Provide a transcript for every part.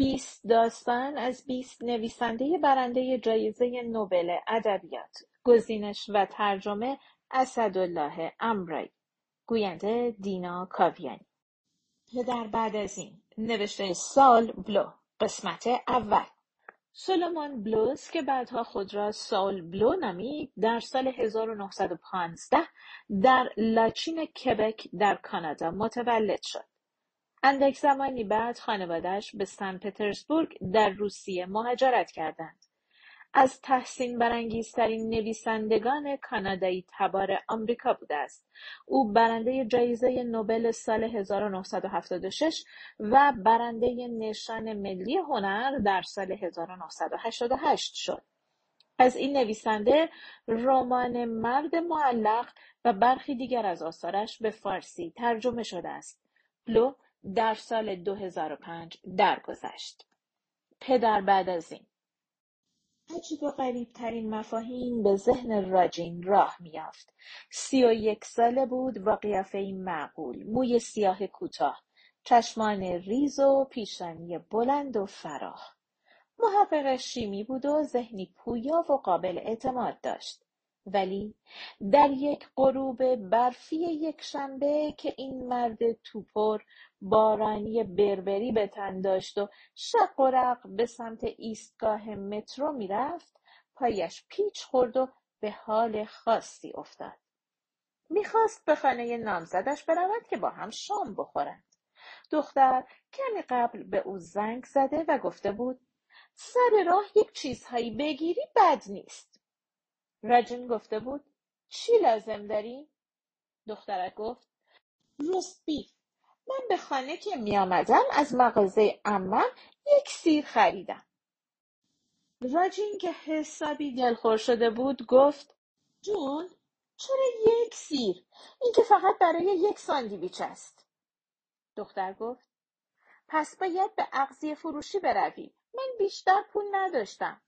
بیست داستان از بیست نویسنده برنده جایزه نوبل ادبیات گزینش و ترجمه اسدالله امرایی گوینده دینا کاویانی. پدر بعد از این نوشته سال بلو قسمت اول. سولومون بلوز که بعدها خود را سال بلو نامید در سال 1915 در لاچین کبک در کانادا متولد شد. اندک زمانی بعد خانوادهش به سن پترزبورگ در روسیه مهاجرت کردند. از تحسین برانگیزترین نویسندگان کانادایی تبار آمریکا بوده است. او برنده جایزه نوبل سال 1976 و برنده نشان ملی هنر در سال 1988 شد. از این نویسنده رمان مرد معلق و برخی دیگر از آثارش به فارسی ترجمه شده است. بلو در سال 2005 درگذشت. پدر بعد از این عجیب و ترین مفاهیم به ذهن راجین راه میافت. سی و یک ساله بود و قیافهای معقول، موی سیاه کوتاه، چشمان ریز و پیشانی بلند و فراخ. محقق شیمی بود و ذهنی پویا و قابل اعتماد داشت. ولی در یک غروب برفی یک شنبه که این مرد توپر بارانی بربری به تن داشت و شق و رق به سمت ایستگاه مترو می‌رفت پایش پیچ خورد و به حال خاصی افتاد. می‌خواست به خانه نامزدش برود که با هم شام بخورند. دختر کمی قبل به او زنگ زده و گفته بود سر راه یک چیزهایی بگیری بد نیست. رجن گفته بود چی لازم داری؟ دخترک گفت روست من به خانه که میآمدم از مغازه عمم یک سیر خریدم. راجین که حسابی دلخور شده بود گفت جون چرا یک سیر؟ این که فقط برای یک ساندویچ است. دختر گفت پس باید به اغذیه فروشی بروی. من بیشتر پول نداشتم.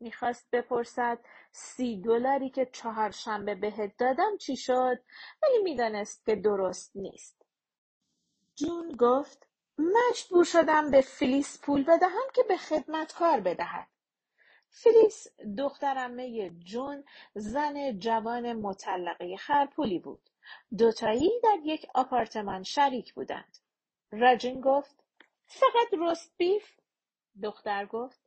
می‌خواست بپرسد سی دلاری که چهارشنبه بهت دادم چی شد ولی می‌دانست که درست نیست. جون گفت مجبور شدم به فلیس پول بدهم که به کار بدهد. فلیس دخترمه جون زن جوان مطلقه خرپولی بود. دوتایی در یک آپارتمان شریک بودند. رجین گفت فقط روست بیف؟ دختر گفت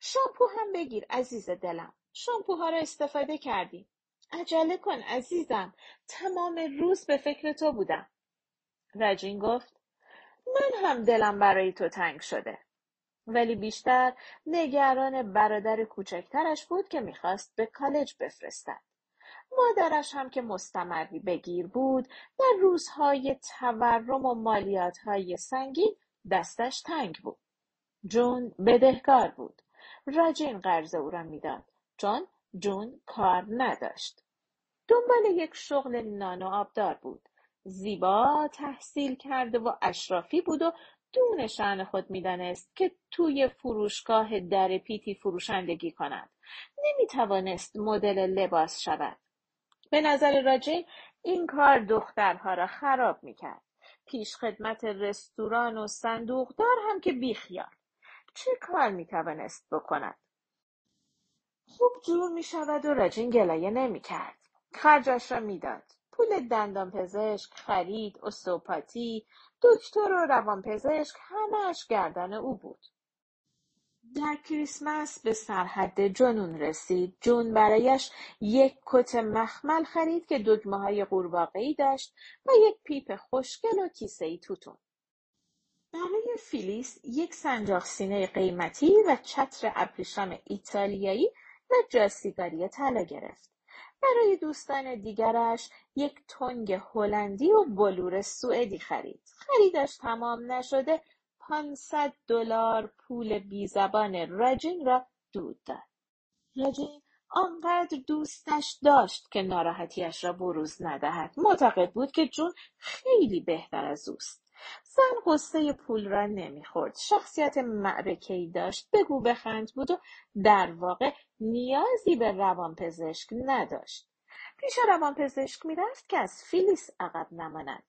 شامپو هم بگیر عزیز دلم. شامپوها را استفاده کردیم. عجله کن عزیزم. تمام روز به فکر تو بودم. رجین گفت من هم دلم برای تو تنگ شده. ولی بیشتر نگران برادر کوچکترش بود که می‌خواست به کالج بفرستد. مادرش هم که مستمری بگیر بود در روزهای تورم و مالیاتهای سنگین دستش تنگ بود. جون بدهکار بود. راجین قرض او را می‌داد چون جون کار نداشت. دنبال یک شغل نان و آبدار بود. زیبا تحصیل کرده و اشرافی بود و دون شعن خود می‌دانست که توی فروشگاه در پیتی فروشندگی کند. نمی‌توانست مدل لباس شود. به نظر راجین این کار دخترها را خراب می‌کرد. پیش خدمت رستوران و صندوقدار هم که بیخیال. چه کار می‌توانست بکند؟ خوب جور می‌شود و راجین گلایه نمی‌کرد. خرجش را می‌داد. پول دندانپزشک، خرید، استوپاتی، دکتر و روانپزشک همهاش گردن او بود. در کریسمس به سرحد جنون رسید. جون برایش یک کت مخمل خرید که دگمه های قورباغهای داشت و یک پیپ خوشگل و کیسه ای توتون. برای فیلیس یک سنجاق سینه قیمتی و چتر ابریشم ایتالیایی و جاسیگاری طلا گرفت. برای دوستان دیگرش یک تنگ هلندی و بلور سوئدی خرید. خریدش تمام نشده پانصد دلار پول بیزبان راجین را دود داد. راجین آنقدر دوستش داشت که ناراحتیش را بروز ندهد. معتقد بود که جون خیلی بهتر از اوست. زن قصه پول را نمی‌خورد. شخصیت معرکهای داشت. بگو بخند بود و در واقع نیازی به روانپزشک نداشت. پیش روانپزشک می‌رفت که از فیلیس عقب نماند.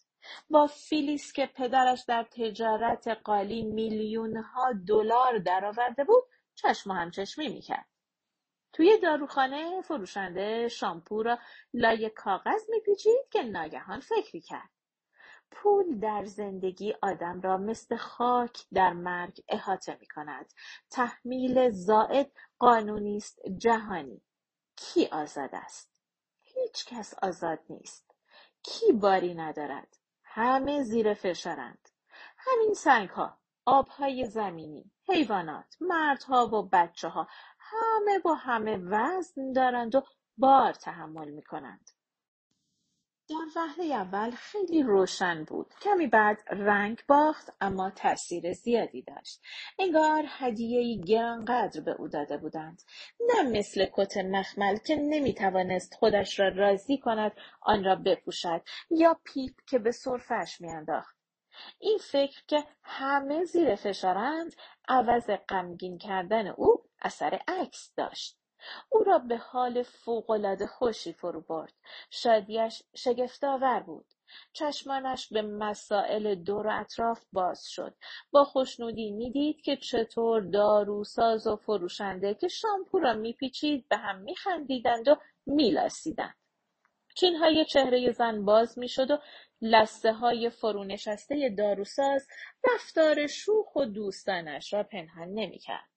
با فیلیس که پدرش در تجارت قالی میلیونها دلار درآورده بود چشم و همچشمی می‌کرد توی داروخانه فروشنده شامپو را لای کاغذ میپیچید که ناگهان فکری کرد پول در زندگی آدم را مثل خاک در مرگ احاطه می کند. تحمیل زائد قانونی است جهانی. کی آزاد است؟ هیچ کس آزاد نیست. کی باری ندارد؟ همه زیر فشارند. همین سنگ ها، آبهای زمینی، حیوانات، مردها و بچه ها همه با همه وزن دارند و بار تحمل می کنند. در وهله اول خیلی روشن بود. کمی بعد رنگ باخت اما تاثیر زیادی داشت. انگار هدیهای گرانقدر به او داده بودند. نه مثل کت مخمل که نمی‌توانست خودش را راضی کند آن را بپوشد یا پیپ که به صرفش میانداخت. این فکر که همه زیر فشارند عوض غمگین کردن او اثر عکس داشت. او را به حال فوقالعاده خوشی فرو برد. شادیش شگفتآور بود. چشمانش به مسائل دور اطراف باز شد. با خوشنودی می‌دید که چطور داروساز و فروشنده که شامپو را میپیچید به هم میخندیدند و میلاسیدند. چینهای چهره زن باز می‌شد و لسته های فرونشسته داروساز رفتار شوخ و دوستانش را پنهان نمی‌کرد.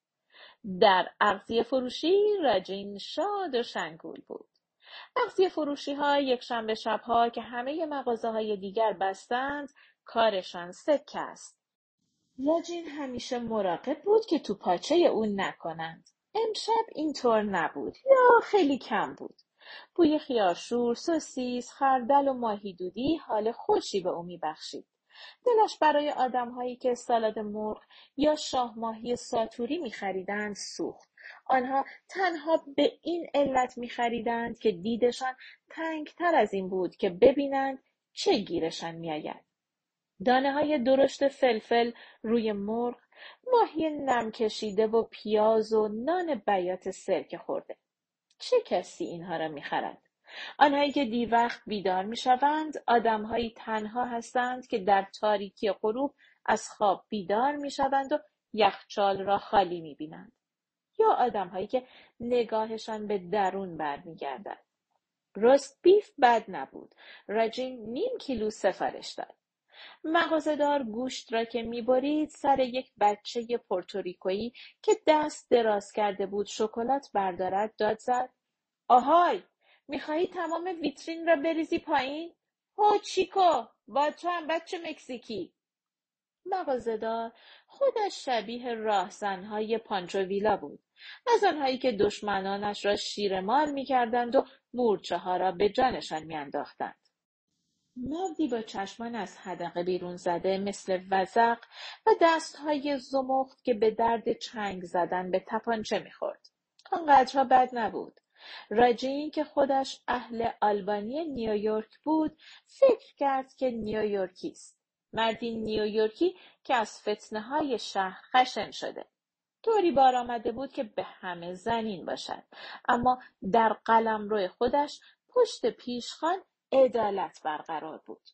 در اغذیه فروشی رجین شاد و شنگول بود. اغذیه فروشی ها یک شنبه شبها که همه مغازه های دیگر بستند کارشان سکه است. راجین همیشه مراقب بود که تو پاچه او نکنند. امشب اینطور نبود یا خیلی کم بود. بوی خیارشور، سوسیس، خردل و ماهیدودی حال خوشی به او میبخشید. دلش برای آدمهایی که سالاد مرغ یا شاهماهی ساتوری میخریدند سوخت. آنها تنها به این علت میخریدند که دیدشان تنگتر از این بود که ببینند چه گیرشان میآید. دانه های درشت فلفل روی مرغ، ماهی نم کشیده و پیاز و نان بیات سرکه خورده. چه کسی اینها را می‌خرد؟ آنهایی که دی وقت بیدار می‌شوند آدمهایی تنها هستند که در تاریکی غروب از خواب بیدار می‌شوند و یخچال را خالی می‌بینند. یا آدمهایی که نگاهشان به درون برمیگردد. رست بیف بد نبود. رجین نیم کیلو سفارش داد. مغازهدار گوشت را که می‌برید سر یک بچه پورتوریکویی که دست دراز کرده بود شکلات بردارد داد زد. آهای! می‌خواهی تمام ویترین را بریزی پایین؟ هو چیکو؟ با تو هم بچه مکزیکی. مغازهدار خودش شبیه راهزنهای پانچوویلا بود. از آنهایی که دشمنانش را شیرمال می‌کردند و مورچه ها را به جانشان میانداختند. مردی با چشمان از حدقه بیرون زده مثل وزق و دستهای زمخت که به درد چنگ زدن به تپانچه می‌خورد. آنقدرها بد نبود. راجین که خودش اهل آلبانی نیویورک بود فکر کرد که نیویورکی است. مردی نیویورکی که از فتنه های شهر خشن شده. طوری بار آمده بود که به همه زنین باشد. اما در قلمرو خودش پشت پیشخان عدالت برقرار بود.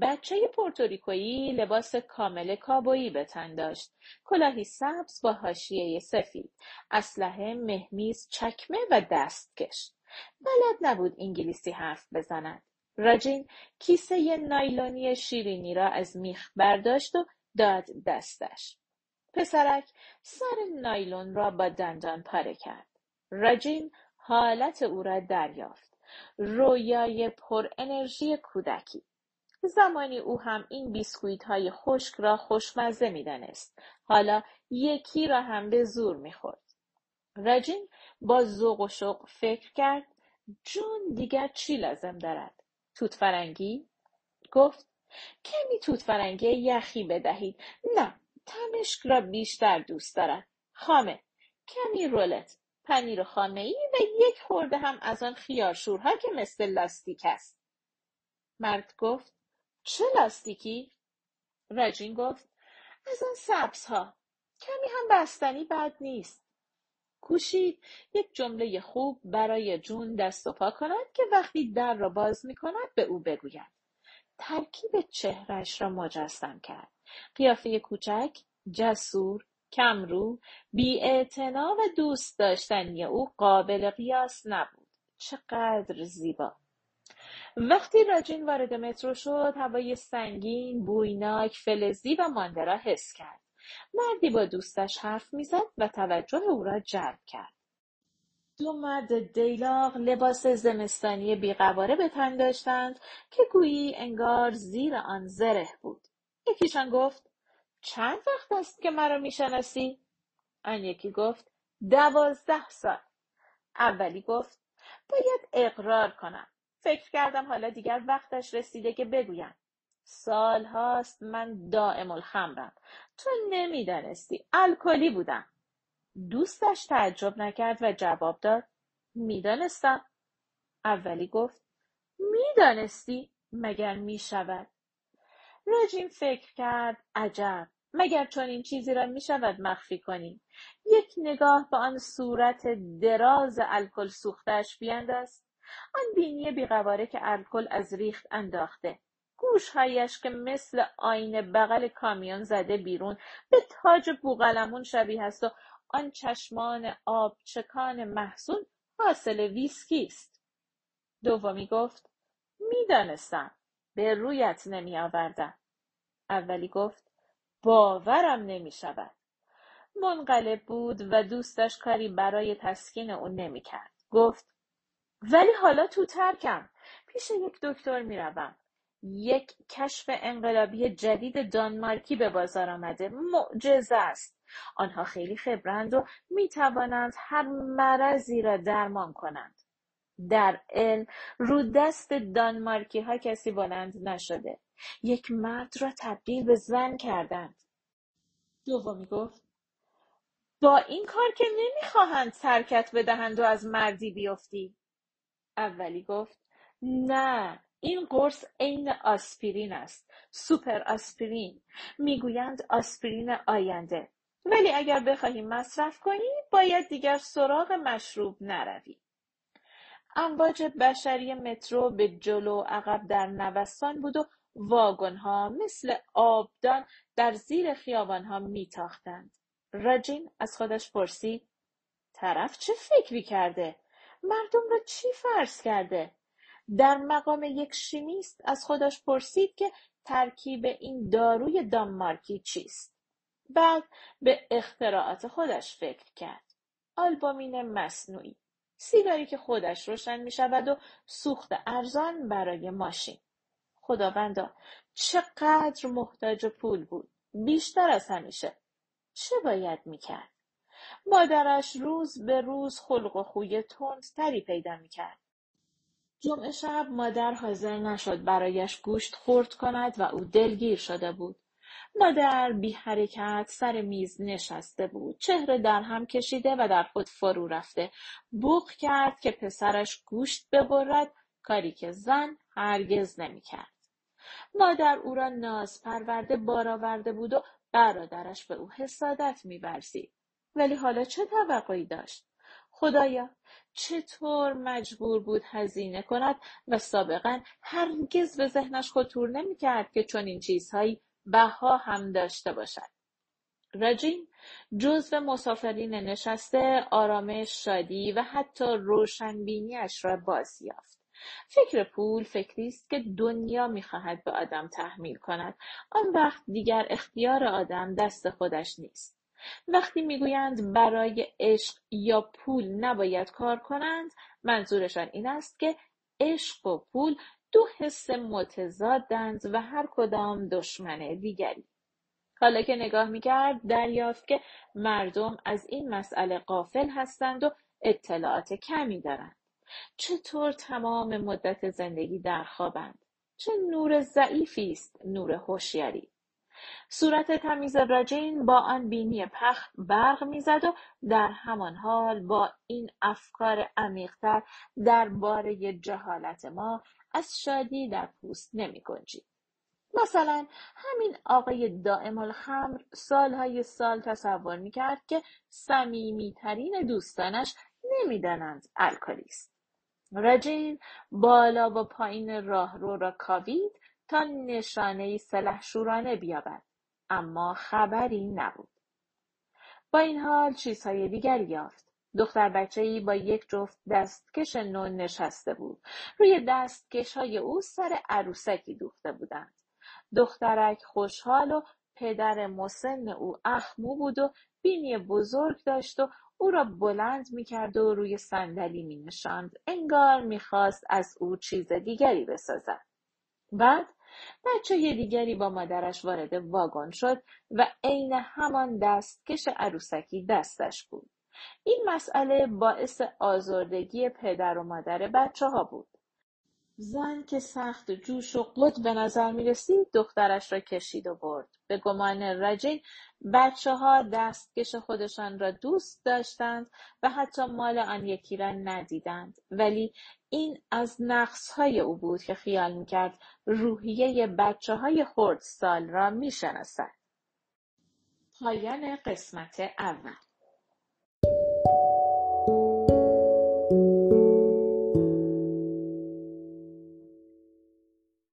بچه پورتوریکویی لباس کامل کابویی به تن داشت. کلاهی سبز با حاشیه سفید. اسلحه مهمیز چکمه و دستکش بلد نبود انگلیسی حرف بزند. راجین کیسه نایلونی شیرینی را از میخ برداشت و داد دستش. پسرک سر نایلون را با دندان پاره کرد. راجین حالت او را دریافت. رویای پر انرژی کودکی. زمانی او هم این بیسکویت های خشک را خوشمزه می‌دانست. حالا یکی را هم به زور می‌خورد. رجین با ذوق و شوق فکر کرد جون دیگر چی لازم دارد؟ توت فرنگی گفت کمی توت فرنگی یخی بدهید. نه تمشک را بیشتر دوست دارد خامه کمی رولت. پنیر خامه ای و یک خورده هم از آن خیارشورها که مثل لاستیک است. مرد گفت چه لاستیکی؟ رجین گفت از آن سبزها کمی هم بستنی بد نیست کوشید یک جمله خوب برای جون دست و پا کند که وقتی در را باز می کند به او بگوید ترکیب چهرش را مجسم کرد. قیافه کوچک، جسور، کمرو، بیاعتنا و دوست داشتنی او قابل قیاس نبود. چقدر زیبا! وقتی راجین وارد مترو شد هوای سنگین، بویناک، فلزی و مانده را حس کرد. مردی با دوستش حرف می‌زد و توجه او را جلب کرد. دو مرد دیلاق لباس زمستانی بیقواره به تن داشتند که گویی انگار زیر آن زره بود. یکیشان گفت چند وقت است که مرا می‌شناسی؟ آن یکی گفت دوازده سال. اولی گفت باید اقرار کنم. فکر کردم حالا دیگر وقتش رسیده که بگویم. سال هاست من دائم الخمرم. تو نمی‌دانستی. الکلی بودم. دوستش تعجب نکرد و جواب داد می‌دانستم. اولی گفت می‌دانستی مگر می‌شود راجین فکر کرد عجب مگر چون این چیزی را می‌شود مخفی کنی یک نگاه به آن صورت دراز الکل سوختش بیانداز آن بینی بیقواره که الکل از ریخت انداخته. گوشهایش که مثل آینه بغل کامیون زده بیرون به تاج بوغلمون شبیه است و آن چشمان آبچکان محزون حاصل ویسکی است. دومی گفت می‌دانستم به رویت نمی آوردم اولی گفت باورم نمی شود منقلب بود و دوستش کاری برای تسکین او نمی کرد گفت ولی حالا تو ترکم. پیش یک دکتر می روم. یک کشف انقلابی جدید دانمارکی به بازار آمده. معجزه است. آنها خیلی خبرند و می توانند هر مرضی را درمان کنند. در علم رو دست دانمارکی ها کسی بلند نشده. یک مرد را تبدیل به زن کردند. دومی گفت با این کار که نمی‌خواهند ترکت بدهند و از مردی بیفتی. اولی گفت نه این قرص عین آسپرین است. سوپر آسپرین. می‌گویند آسپرین آینده. ولی اگر بخواهی مصرف کنی باید دیگر سراغ مشروب نروی. امواج بشری مترو به جلو عقب در نوسان بود و واگنها مثل آبدان در زیر خیابانها میتاختند. راجین از خودش پرسید طرف چه فکری کرده؟ مردم را چی فرض کرده؟ در مقام یک شیمیست از خودش پرسید که ترکیب این داروی دانمارکی چیست. بعد به اختراعات خودش فکر کرد. آلبومین مصنوعی. سیگاری که خودش روشن می شود و سوخت ارزان برای ماشین. خداوندا چقدر محتاج پول بود. بیشتر از همیشه. چه باید می‌کرد مادرش روز به روز خلق و خوی تندتری پیدا می‌کرد. جمعه شب مادر حاضر نشد برایش گوشت خورد کند و او دلگیر شده بود. مادر بی حرکت سر میز نشسته بود. چهره در هم کشیده و در خود فرو رفته. بوق کرد که پسرش گوشت ببرد. کاری که زن هرگز نمی‌کرد. مادر او را ناز پرورده بارآورده بود و برادرش به او حسادت میورزید. ولی حالا چه توقعی داشت؟ خدایا چطور مجبور بود هزینه کند و سابقا هرگز به ذهنش خطور نمی‌کرد که چنین چیزهایی بها هم داشته باشد. رجین جزو مسافرین نشسته آرامش شادی و حتی روشنبینیاش را بازیافت فکر پول فکری است که دنیا می‌خواهد به آدم تحمیل کند. آن وقت دیگر اختیار آدم دست خودش نیست. وقتی می‌گویند برای عشق یا پول نباید کار کنند منظورشان این است که عشق و پول دو حس متضادند و هر کدام دشمن دیگری. حالا که نگاه می‌کرد دریافت که مردم از این مسئله غافل هستند و اطلاعات کمی دارند. چطور تمام مدت زندگی در خوابند چه نور ضعیفی است نور هوشیاری. صورت تمیز راجین با آن بینی پخ برق می‌زد و در همان حال با این افکار عمیقتر درباره جهالت ما از شادی در پوست نمی گنجید. مثلا همین آقای دائم الخمر سالهای سال تصور می‌کرد که صمیمیترین دوستانش نمی‌دانند الکلی است رجین بالا و پایین راهرو را کاوید تا نشانهای سلحشورانه بیابد. اما خبری نبود. با این حال چیزهای دیگری یافت. دختر بچهای با یک جفت دستکش نو نشسته بود. روی های او سر عروسکی دوخته بودند. دخترک خوشحال و پدر مسن او اخمو بود و بینی بزرگ داشت و او را بلند می‌کرد و روی صندلی مینشاند. انگار می‌خواست از او چیز دیگری بسازد. بعد بچه دیگری با مادرش وارد واگن شد و عین همان دستکش عروسکی دستش بود. این مسئله باعث آزردگی پدر و مادر بچه ها بود. زن که سخت جوش و قد به نظر می رسید دخترش را کشید و برد. به گمان رجین بچه ها دستکش خودشان را دوست داشتند و حتی مال آن یکی را ندیدند. ولی این از نقص های او بود که خیال می کرد روحیه بچه های سال را می شناسد. پایان قسمت اول